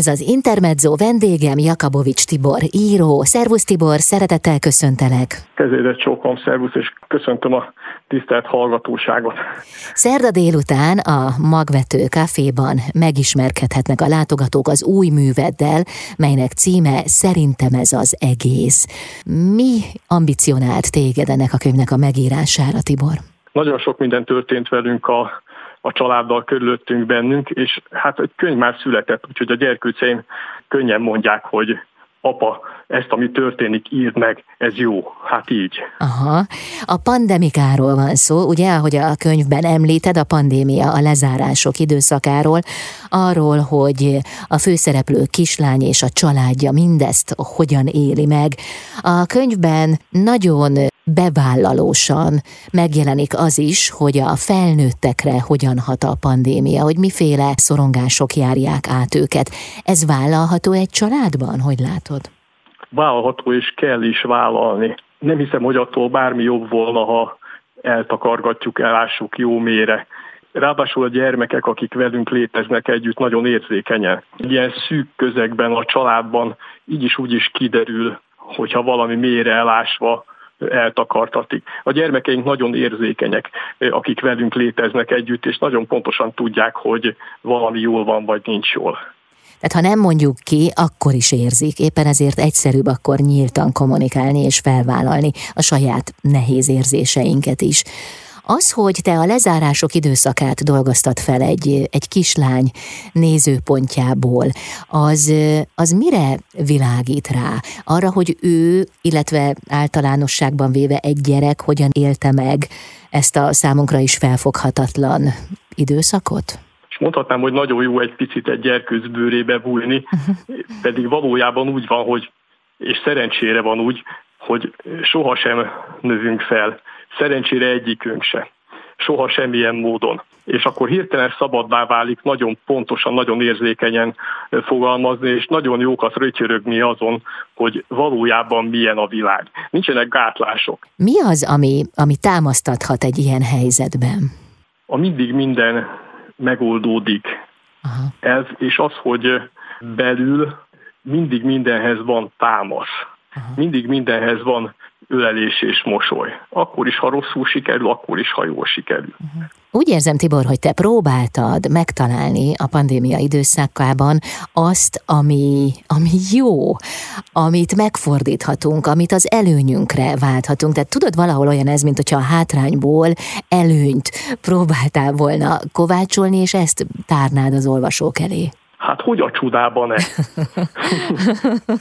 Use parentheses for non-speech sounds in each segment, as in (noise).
Ez az Intermezzo vendégem Jakabovics Tibor, író. Szervusz Tibor, szeretettel köszöntelek. Kezédet csókom, szervusz, és köszöntöm a tisztelt hallgatóságot. Szerda délután a Magvető Caféban megismerkedhetnek a látogatók az új műveddel, melynek címe Szerintem ez az egész. Mi ambicionált téged ennek a könyvnek a megírására, Tibor? Nagyon sok minden történt velünk a a családdal körülöttünk bennünk, és hát egy könyv már született, úgyhogy a gyerkőceim könnyen mondják, hogy apa, ezt, ami történik, írd meg, ez jó. Hát így. Aha. A pandemikáról van szó, ugye, ahogy a könyvben említed, a pandémia, a lezárások időszakáról, arról, hogy a főszereplő kislány és a családja mindezt hogyan éli meg. A könyvben nagyon bevállalósan megjelenik az is, hogy a felnőttekre hogyan hat a pandémia, hogy miféle szorongások járják át őket. Ez vállalható egy családban, hogy látod? Vállalható és kell is vállalni. Nem hiszem, hogy attól bármi jobb volna, ha eltakargatjuk, elássuk jó mére. Ráadásul a gyermekek, akik velünk léteznek együtt, nagyon érzékenyen. Ilyen szűk közegben, a családban így is úgy is kiderül, hogyha valami mélyre elásva eltakartatik. A gyermekeink nagyon érzékenyek, akik velünk léteznek együtt, és nagyon pontosan tudják, hogy valami jól van, vagy nincs jól. Tehát ha nem mondjuk ki, akkor is érzik. Éppen ezért egyszerűbb akkor nyíltan kommunikálni és felvállalni a saját nehéz érzéseinket is. Az, hogy te a lezárások időszakát dolgoztat fel egy, egy kislány nézőpontjából, az, az mire világít rá? Arra, hogy ő, illetve általánosságban véve egy gyerek hogyan élte meg ezt a számunkra is felfoghatatlan időszakot? és mondhatnám, hogy nagyon jó egy picit egy gyerkőc bőrébe bújni, uh-huh. pedig valójában úgy van, hogy, és szerencsére van úgy, hogy sohasem növünk fel szerencsére egyikünk se. Soha semmilyen módon. És akkor hirtelen szabaddá válik nagyon pontosan, nagyon érzékenyen fogalmazni, és nagyon jókat rötyörögni azon, hogy valójában milyen a világ. Nincsenek gátlások. Mi az, ami, ami támasztathat egy ilyen helyzetben? A mindig minden megoldódik. Aha. Ez, és az, hogy belül mindig mindenhez van támasz. Aha. Mindig mindenhez van ölelés és mosoly. Akkor is, ha rosszul sikerül, akkor is, ha jól sikerül. Úgy érzem, Tibor, hogy te próbáltad megtalálni a pandémia időszakában azt, ami, ami jó, amit megfordíthatunk, amit az előnyünkre válthatunk. Tehát tudod, valahol olyan ez, mint hogyha a hátrányból előnyt próbáltál volna kovácsolni, és ezt tárnád az olvasók elé. Hát hogy a csodában ne?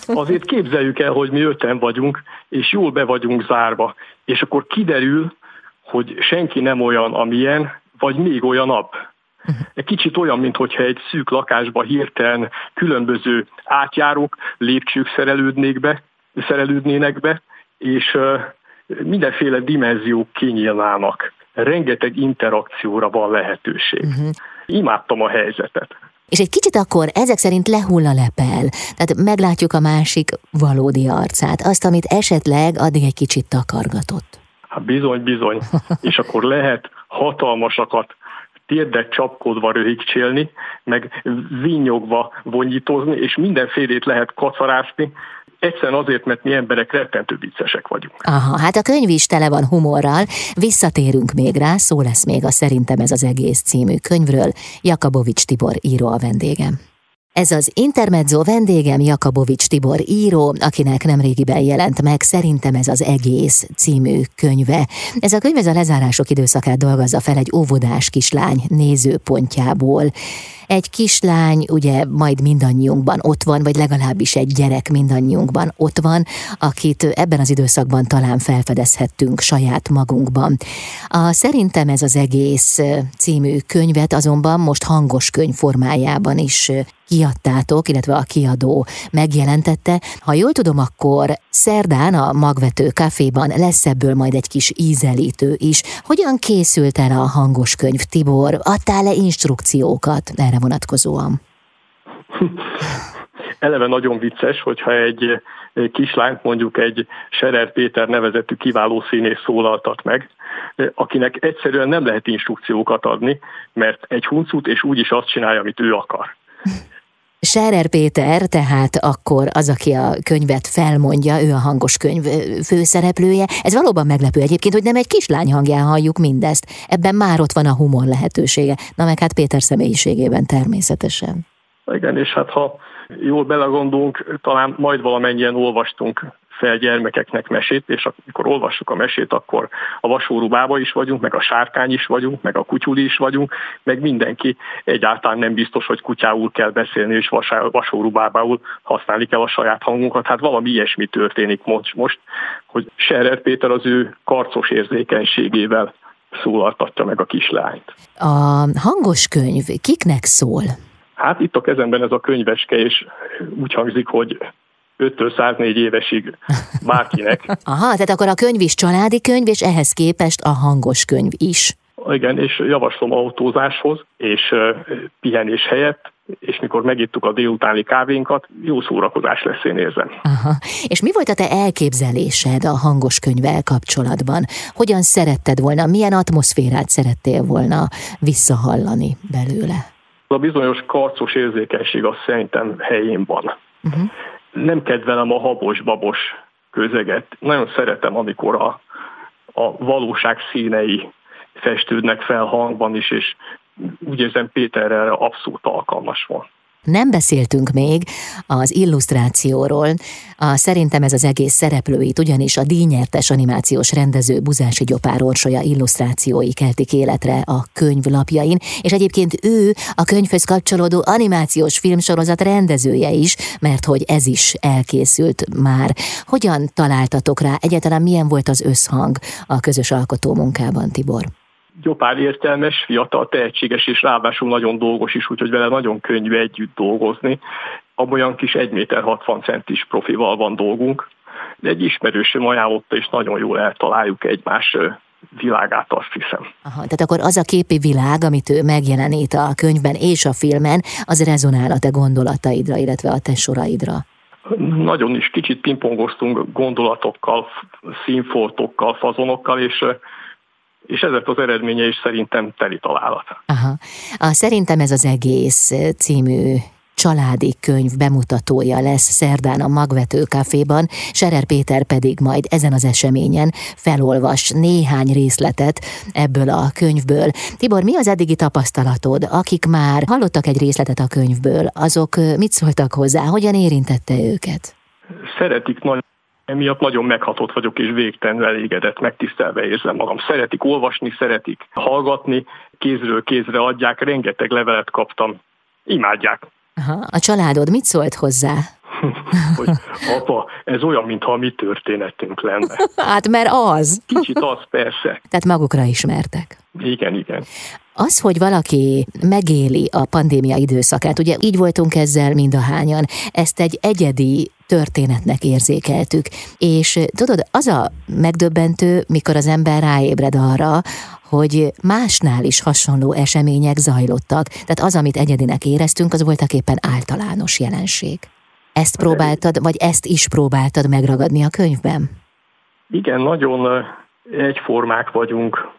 (laughs) Azért képzeljük el, hogy mi öten vagyunk, és jól be vagyunk zárva, és akkor kiderül, hogy senki nem olyan, amilyen, vagy még olyanabb. Egy kicsit olyan, mintha egy szűk lakásba hirtelen különböző átjárók, lépcsők szerelődnék be, szerelődnének be, és mindenféle dimenziók kinyílnának. Rengeteg interakcióra van lehetőség. Uh-huh. Imádtam a helyzetet. És egy kicsit akkor ezek szerint lehull a lepel. Tehát meglátjuk a másik valódi arcát, azt, amit esetleg addig egy kicsit takargatott. Hát bizony, bizony. És akkor lehet hatalmasakat térdet csapkodva röhigcsélni, meg vinyogva vonyítozni, és mindenfélét lehet kacarászni, Egyszerűen azért, mert mi emberek rettentő viccesek vagyunk. Aha, hát a könyv is tele van humorral. Visszatérünk még rá, szó lesz még a Szerintem ez az egész című könyvről. Jakabovics Tibor író a vendégem. Ez az Intermezzo vendégem Jakabovics Tibor író, akinek nemrégiben jelent meg Szerintem ez az egész című könyve. Ez a könyv ez a lezárások időszakát dolgozza fel egy óvodás kislány nézőpontjából egy kislány ugye majd mindannyiunkban ott van, vagy legalábbis egy gyerek mindannyiunkban ott van, akit ebben az időszakban talán felfedezhettünk saját magunkban. A Szerintem ez az egész című könyvet azonban most hangos könyv formájában is kiadtátok, illetve a kiadó megjelentette. Ha jól tudom, akkor szerdán a Magvető Caféban lesz ebből majd egy kis ízelítő is. Hogyan készült el a hangos könyv, Tibor? Adtál-e instrukciókat erre vonatkozóan? (laughs) Eleve nagyon vicces, hogyha egy kislányt mondjuk egy Serer Péter nevezetű kiváló színész szólaltat meg, akinek egyszerűen nem lehet instrukciókat adni, mert egy huncut és úgyis azt csinálja, amit ő akar. Sárer Péter, tehát akkor az, aki a könyvet felmondja, ő a hangos könyv főszereplője. Ez valóban meglepő egyébként, hogy nem egy kislány hangján halljuk mindezt. Ebben már ott van a humor lehetősége. Na meg hát Péter személyiségében természetesen. Igen, és hát ha jól belegondolunk, talán majd valamennyien olvastunk fel gyermekeknek mesét, és amikor olvassuk a mesét, akkor a vasórubába is vagyunk, meg a sárkány is vagyunk, meg a kutyuli is vagyunk, meg mindenki egyáltalán nem biztos, hogy kutyául kell beszélni, és vasórubábául használni kell a saját hangunkat. Hát valami ilyesmi történik most, most hogy Scherer Péter az ő karcos érzékenységével szólaltatja meg a kislányt. A hangos könyv kiknek szól? Hát itt a kezemben ez a könyveske, és úgy hangzik, hogy 5-től 104 évesig bárkinek. (laughs) Aha, tehát akkor a könyv is családi könyv, és ehhez képest a hangos könyv is. Igen, és javaslom autózáshoz, és pihenés helyett, és mikor megittuk a délutáni kávénkat, jó szórakozás lesz, én érzem. Aha. És mi volt a te elképzelésed a hangos könyvvel kapcsolatban? Hogyan szeretted volna, milyen atmoszférát szerettél volna visszahallani belőle? A bizonyos karcos érzékenység az szerintem helyén van. Uh-huh nem kedvelem a habos-babos közeget. Nagyon szeretem, amikor a, a valóság színei festődnek fel hangban is, és úgy érzem Péter erre abszolút alkalmas van. Nem beszéltünk még az illusztrációról. A, szerintem ez az egész szereplőit, ugyanis a díjnyertes animációs rendező Buzási Gyopár Orsolya illusztrációi keltik életre a könyv lapjain, és egyébként ő a könyvhöz kapcsolódó animációs filmsorozat rendezője is, mert hogy ez is elkészült már. Hogyan találtatok rá? Egyáltalán milyen volt az összhang a közös alkotó munkában, Tibor? Gyopár értelmes, fiatal, tehetséges és ráadásul nagyon dolgos is, úgyhogy vele nagyon könnyű együtt dolgozni. Abban kis 1 méter 60 centis profival van dolgunk. Egy ismerősöm ajánlotta, és nagyon jól eltaláljuk egymás világát, azt hiszem. Aha, tehát akkor az a képi világ, amit ő megjelenít a könyvben és a filmen, az rezonál a te gondolataidra, illetve a te soraidra. Nagyon is kicsit pingpongoztunk gondolatokkal, színfoltokkal, fazonokkal, és és ezek az eredménye is szerintem teli találat. Aha. A Szerintem ez az egész című családi könyv bemutatója lesz szerdán a Magvető Caféban, Serer Péter pedig majd ezen az eseményen felolvas néhány részletet ebből a könyvből. Tibor, mi az eddigi tapasztalatod? Akik már hallottak egy részletet a könyvből, azok mit szóltak hozzá, hogyan érintette őket? Szeretik nagyon Emiatt nagyon meghatott vagyok, és végtelenül elégedett, megtisztelve érzem magam. Szeretik olvasni, szeretik hallgatni, kézről kézre adják, rengeteg levelet kaptam. Imádják. Aha, a családod mit szólt hozzá? (laughs) hogy apa, ez olyan, mintha a mi történetünk lenne. (laughs) Hát mert az. Kicsit az, persze. Tehát magukra ismertek. Igen, igen. Az, hogy valaki megéli a pandémia időszakát, ugye így voltunk ezzel mind a hányan, ezt egy egyedi történetnek érzékeltük. És tudod, az a megdöbbentő, mikor az ember ráébred arra, hogy másnál is hasonló események zajlottak. Tehát az, amit egyedinek éreztünk, az voltak éppen általános jelenség. Ezt próbáltad, vagy ezt is próbáltad megragadni a könyvben? Igen, nagyon egyformák vagyunk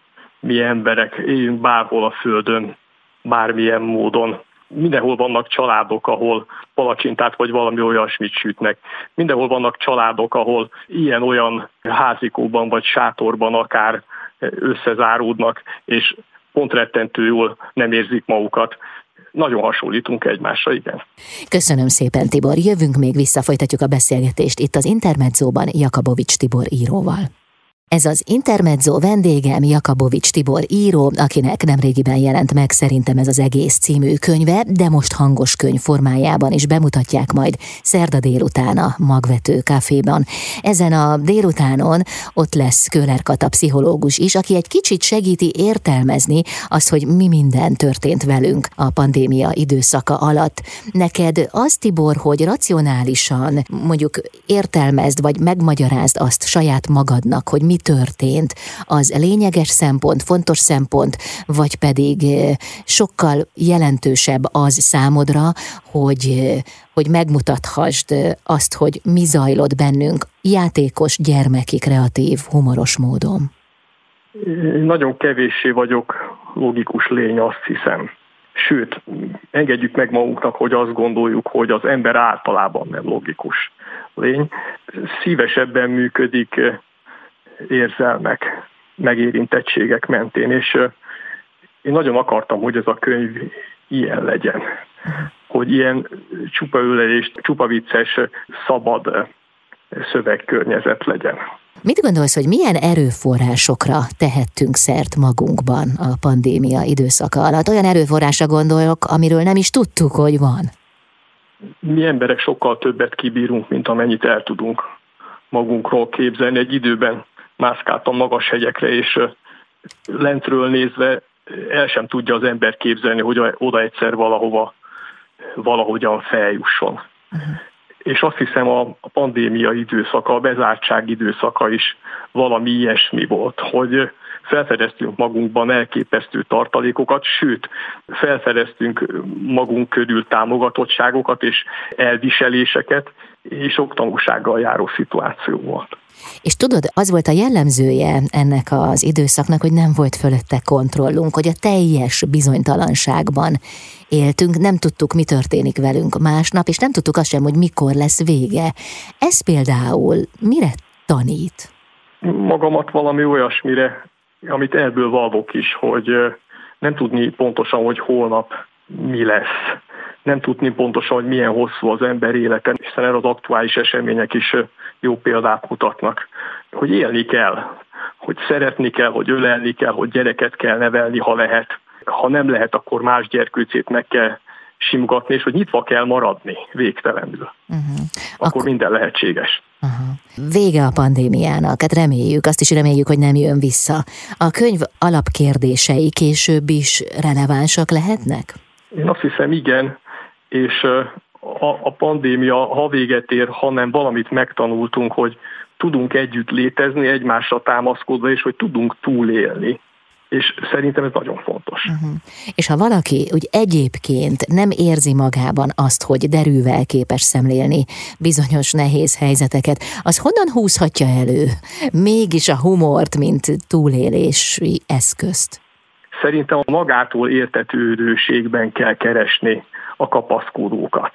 mi emberek, éljünk bárhol a Földön, bármilyen módon. Mindenhol vannak családok, ahol palacsintát vagy valami olyasmit sütnek. Mindenhol vannak családok, ahol ilyen-olyan házikóban vagy sátorban akár összezáródnak, és pont rettentő nem érzik magukat nagyon hasonlítunk egymásra, igen. Köszönöm szépen, Tibor. Jövünk még vissza, folytatjuk a beszélgetést itt az Intermedzóban Jakabovics Tibor íróval. Ez az Intermezzo vendégem Jakabovics Tibor író, akinek nemrégiben jelent meg szerintem ez az egész című könyve, de most hangos könyv formájában is bemutatják majd szerda délután a Magvető Caféban. Ezen a délutánon ott lesz Köller Kata pszichológus is, aki egy kicsit segíti értelmezni azt, hogy mi minden történt velünk a pandémia időszaka alatt. Neked az, Tibor, hogy racionálisan mondjuk értelmezd vagy megmagyarázd azt saját magadnak, hogy mi történt, az lényeges szempont, fontos szempont, vagy pedig sokkal jelentősebb az számodra, hogy, hogy megmutathassd azt, hogy mi zajlott bennünk játékos, gyermeki, kreatív, humoros módon? Nagyon kevéssé vagyok logikus lény, azt hiszem. Sőt, engedjük meg magunknak, hogy azt gondoljuk, hogy az ember általában nem logikus lény. Szívesebben működik érzelmek, megérintettségek mentén, és én nagyon akartam, hogy ez a könyv ilyen legyen, hogy ilyen csupa ölelés, csupa vicces, szabad szövegkörnyezet legyen. Mit gondolsz, hogy milyen erőforrásokra tehettünk szert magunkban a pandémia időszaka alatt? Olyan erőforrásra gondolok, amiről nem is tudtuk, hogy van. Mi emberek sokkal többet kibírunk, mint amennyit el tudunk magunkról képzelni. Egy időben mászkáltam magas hegyekre, és lentről nézve el sem tudja az ember képzelni, hogy oda egyszer valahova valahogyan feljusson. Uh-huh és azt hiszem a, pandémia időszaka, a bezártság időszaka is valami ilyesmi volt, hogy felfedeztünk magunkban elképesztő tartalékokat, sőt, felfedeztünk magunk körül támogatottságokat és elviseléseket, és sok tanulsággal járó szituáció volt. És tudod, az volt a jellemzője ennek az időszaknak, hogy nem volt fölötte kontrollunk, hogy a teljes bizonytalanságban éltünk, nem tudtuk, mi történik velünk másnap, és nem tudtuk azt sem, hogy mikor lesz vége. Ez például mire tanít? Magamat valami olyasmire, amit ebből valvok is, hogy nem tudni pontosan, hogy holnap mi lesz. Nem tudni pontosan, hogy milyen hosszú az ember élete, hiszen erre az aktuális események is jó példát mutatnak, hogy élni kell, hogy szeretni kell, hogy ölelni kell, hogy gyereket kell nevelni, ha lehet. Ha nem lehet, akkor más gyerkőcét meg kell simogatni, és hogy nyitva kell maradni végtelenül. Uh-huh. Akkor, akkor minden lehetséges. Uh-huh. Vége a pandémiának, hát reméljük, azt is reméljük, hogy nem jön vissza. A könyv alapkérdései később is relevánsak lehetnek? Én azt hiszem, igen, és a, a pandémia, ha véget ér, hanem valamit megtanultunk, hogy tudunk együtt létezni, egymásra támaszkodva, és hogy tudunk túlélni. És szerintem ez nagyon fontos. Uh-huh. És ha valaki úgy egyébként nem érzi magában azt, hogy derűvel képes szemlélni bizonyos nehéz helyzeteket, az honnan húzhatja elő mégis a humort, mint túlélési eszközt? Szerintem a magától értetődőségben kell keresni a kapaszkodókat.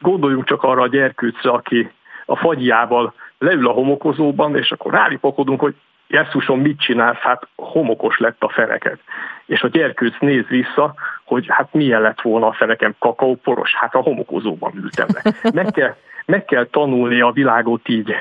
Gondoljunk csak arra a gyerkőcre, aki a fagyjával leül a homokozóban, és akkor ráripakodunk, hogy Jesszusom, mit csinálsz? Hát homokos lett a feneket. És a gyerkőc néz vissza, hogy hát milyen lett volna a fenekem kakaóporos, hát a homokozóban ültem le. Meg kell, meg kell tanulni a világot így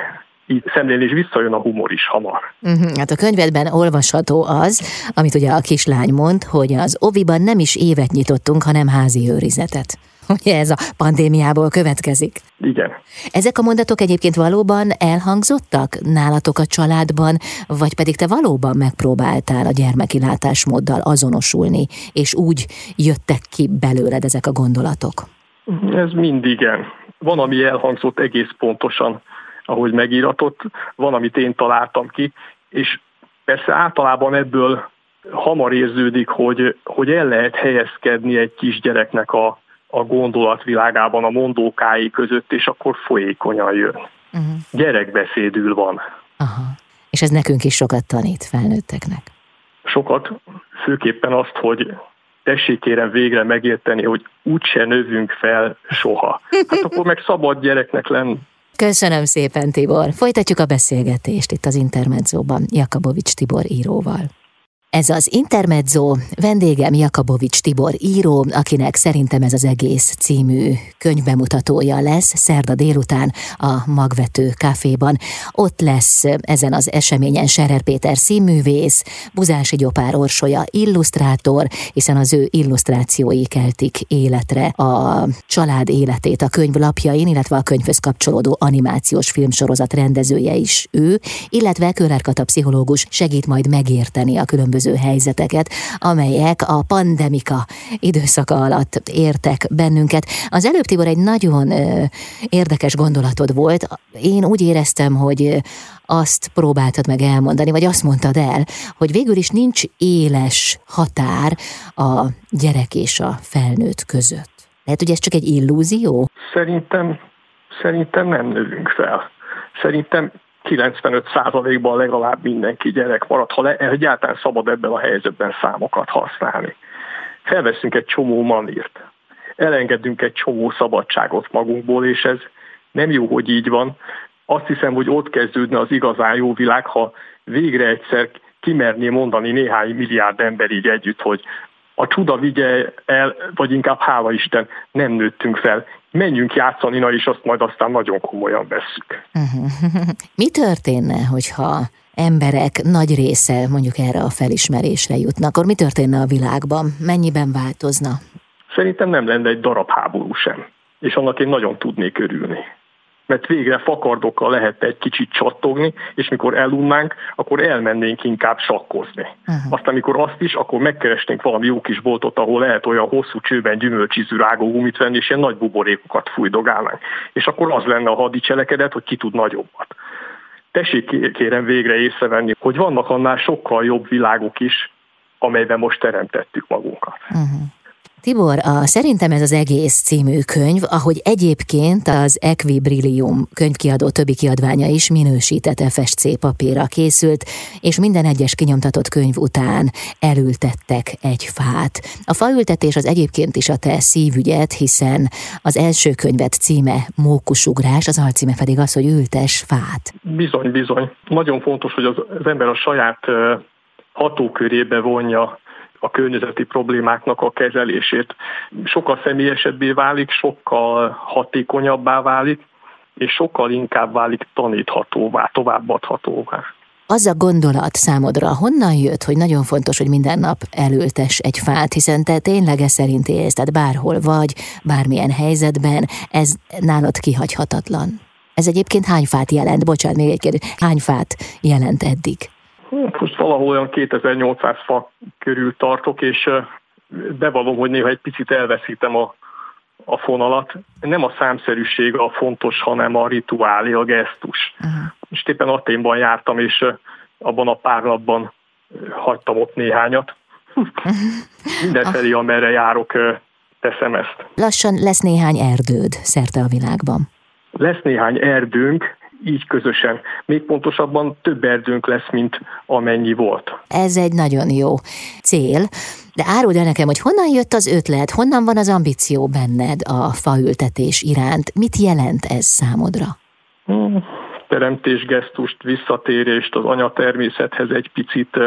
így szemlélni, és visszajön a humor is hamar. Uh-huh. Hát a könyvedben olvasható az, amit ugye a kislány mond, hogy az oviban nem is évet nyitottunk, hanem házi őrizetet. Ugye ez a pandémiából következik. Igen. Ezek a mondatok egyébként valóban elhangzottak nálatok a családban, vagy pedig te valóban megpróbáltál a gyermeki látásmóddal azonosulni, és úgy jöttek ki belőled ezek a gondolatok? Ez mind igen. Van, ami elhangzott egész pontosan ahogy megíratott, van, amit én találtam ki, és persze általában ebből hamar érződik, hogy, hogy el lehet helyezkedni egy kisgyereknek a, a gondolatvilágában, a mondókái között, és akkor folyékonyan jön. Uh-huh. Gyerekbeszédül van. Aha. És ez nekünk is sokat tanít felnőtteknek. Sokat, főképpen azt, hogy tessék kérem végre megérteni, hogy úgyse növünk fel soha. Hát akkor meg szabad gyereknek lenni. Köszönöm szépen, Tibor. Folytatjuk a beszélgetést itt az Intermedzóban Jakabovics Tibor íróval. Ez az Intermezzo, vendégem Jakabovics Tibor író, akinek szerintem ez az egész című könyvbemutatója lesz szerda délután a Magvető Caféban. Ott lesz ezen az eseményen Serer Péter színművész, Buzási Gyopár Orsolya illusztrátor, hiszen az ő illusztrációi keltik életre a család életét a könyv lapjain, illetve a könyvhöz kapcsolódó animációs filmsorozat rendezője is ő, illetve Kata pszichológus segít majd megérteni a különböző különböző helyzeteket, amelyek a pandemika időszaka alatt értek bennünket. Az előbb Tibor egy nagyon érdekes gondolatod volt. Én úgy éreztem, hogy azt próbáltad meg elmondani, vagy azt mondtad el, hogy végül is nincs éles határ a gyerek és a felnőtt között. Lehet, hogy ez csak egy illúzió? Szerintem, szerintem nem növünk fel. Szerintem 95%-ban legalább mindenki gyerek marad, ha le, egyáltalán szabad ebben a helyzetben számokat használni. felveszünk egy csomó manírt, elengedünk egy csomó szabadságot magunkból, és ez nem jó, hogy így van. Azt hiszem, hogy ott kezdődne az igazán jó világ, ha végre egyszer kimerné mondani néhány milliárd ember így együtt, hogy a csuda vigye el, vagy inkább hála Isten, nem nőttünk fel. Menjünk játszani, na és azt majd aztán nagyon komolyan vesszük. (laughs) Mi történne, hogyha emberek nagy része mondjuk erre a felismerésre jutna, akkor mi történne a világban? Mennyiben változna? Szerintem nem lenne egy darab háború sem, és annak én nagyon tudnék örülni mert végre fakardokkal lehet egy kicsit csattogni, és mikor elunnánk, akkor elmennénk inkább sakkozni. Uh-huh. Aztán amikor azt is, akkor megkeresnénk valami jó kis boltot, ahol lehet olyan hosszú csőben gyümölcsízű rágógumit venni, és ilyen nagy buborékokat fújdogálnánk. És akkor az lenne a hadicselekedet, hogy ki tud nagyobbat. Tessék kérem végre észrevenni, hogy vannak annál sokkal jobb világok is, amelyben most teremtettük magunkat. Uh-huh. Tibor, a Szerintem ez az egész című könyv, ahogy egyébként az Equibrillium könyvkiadó többi kiadványa is minősített FSC papírra készült, és minden egyes kinyomtatott könyv után elültettek egy fát. A faültetés az egyébként is a te szívügyet, hiszen az első könyvet címe Mókusugrás, az alcíme pedig az, hogy ültes fát. Bizony, bizony. Nagyon fontos, hogy az, az ember a saját hatókörébe vonja a környezeti problémáknak a kezelését. Sokkal személyesebbé válik, sokkal hatékonyabbá válik, és sokkal inkább válik taníthatóvá, továbbadhatóvá. Az a gondolat számodra honnan jött, hogy nagyon fontos, hogy minden nap elültes egy fát, hiszen te tényleg ez szerint élsz, tehát bárhol vagy, bármilyen helyzetben, ez nálad kihagyhatatlan. Ez egyébként hány fát jelent? Bocsánat, még egy kérdés. Hány fát jelent eddig? Most valahol olyan 2800 fa körül tartok, és bevallom, hogy néha egy picit elveszítem a, a fonalat. Nem a számszerűség a fontos, hanem a rituálé, a gesztus. Uh-huh. És éppen Aténban jártam, és abban a pár napban hagytam ott néhányat. (laughs) Mindenfelé, amerre járok, teszem ezt. Lassan lesz néhány erdőd szerte a világban. Lesz néhány erdőnk, így közösen. Még pontosabban több erdőnk lesz, mint amennyi volt. Ez egy nagyon jó cél, de áruld el nekem, hogy honnan jött az ötlet, honnan van az ambíció benned a faültetés iránt, mit jelent ez számodra? Hmm, teremtés gesztust, visszatérést az anyatermészethez egy picit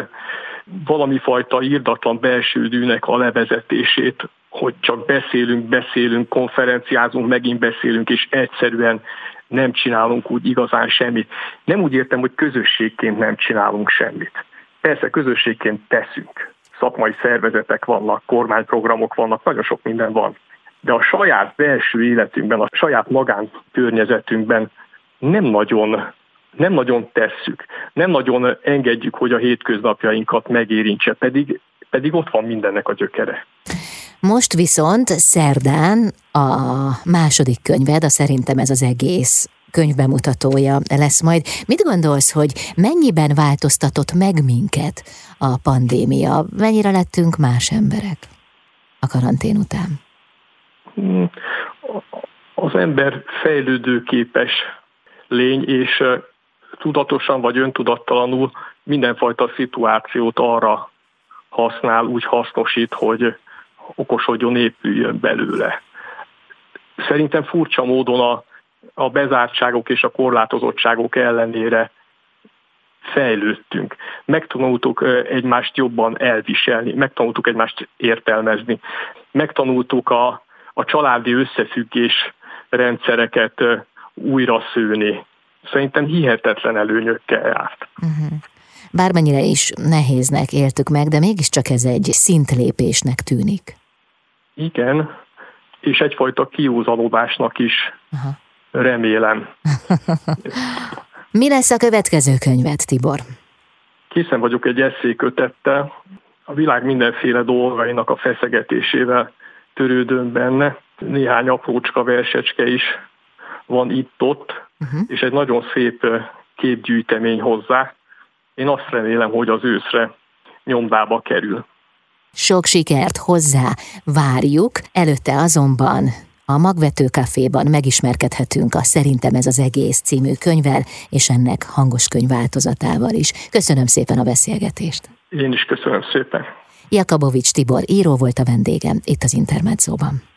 valami fajta írdatlan belső dűnek a levezetését, hogy csak beszélünk, beszélünk, konferenciázunk, megint beszélünk, és egyszerűen nem csinálunk úgy igazán semmit. Nem úgy értem, hogy közösségként nem csinálunk semmit. Persze közösségként teszünk. Szakmai szervezetek vannak, kormányprogramok vannak, nagyon sok minden van. De a saját belső életünkben, a saját magánkörnyezetünkben nem nagyon nem nagyon tesszük, nem nagyon engedjük, hogy a hétköznapjainkat megérintse, pedig, pedig ott van mindennek a gyökere. Most viszont szerdán a második könyved, a szerintem ez az egész könyvbemutatója lesz majd. Mit gondolsz, hogy mennyiben változtatott meg minket a pandémia? Mennyire lettünk más emberek a karantén után? Hmm. Az ember fejlődőképes lény, és tudatosan vagy öntudattalanul mindenfajta szituációt arra használ, úgy hasznosít, hogy okosodjon, épüljön belőle. Szerintem furcsa módon a, a bezártságok és a korlátozottságok ellenére fejlődtünk. Megtanultuk egymást jobban elviselni, megtanultuk egymást értelmezni, megtanultuk a, a családi összefüggés rendszereket újra szőni. Szerintem hihetetlen előnyökkel járt. Uh-huh. Bármennyire is nehéznek éltük meg, de mégiscsak ez egy szintlépésnek tűnik. Igen, és egyfajta kiúzalódásnak is Aha. remélem. (laughs) Mi lesz a következő könyvet, Tibor? Készen vagyok egy eszékötettel, a világ mindenféle dolgainak a feszegetésével törődöm benne. Néhány aprócska versecske is van itt-ott, uh-huh. és egy nagyon szép képgyűjtemény hozzá. Én azt remélem, hogy az őszre nyomdába kerül. Sok sikert hozzá várjuk, előtte azonban a Magvető Caféban megismerkedhetünk a Szerintem ez az egész című könyvvel, és ennek hangos könyv változatával is. Köszönöm szépen a beszélgetést. Én is köszönöm szépen. Jakabovics Tibor író volt a vendégem itt az Intermedzóban.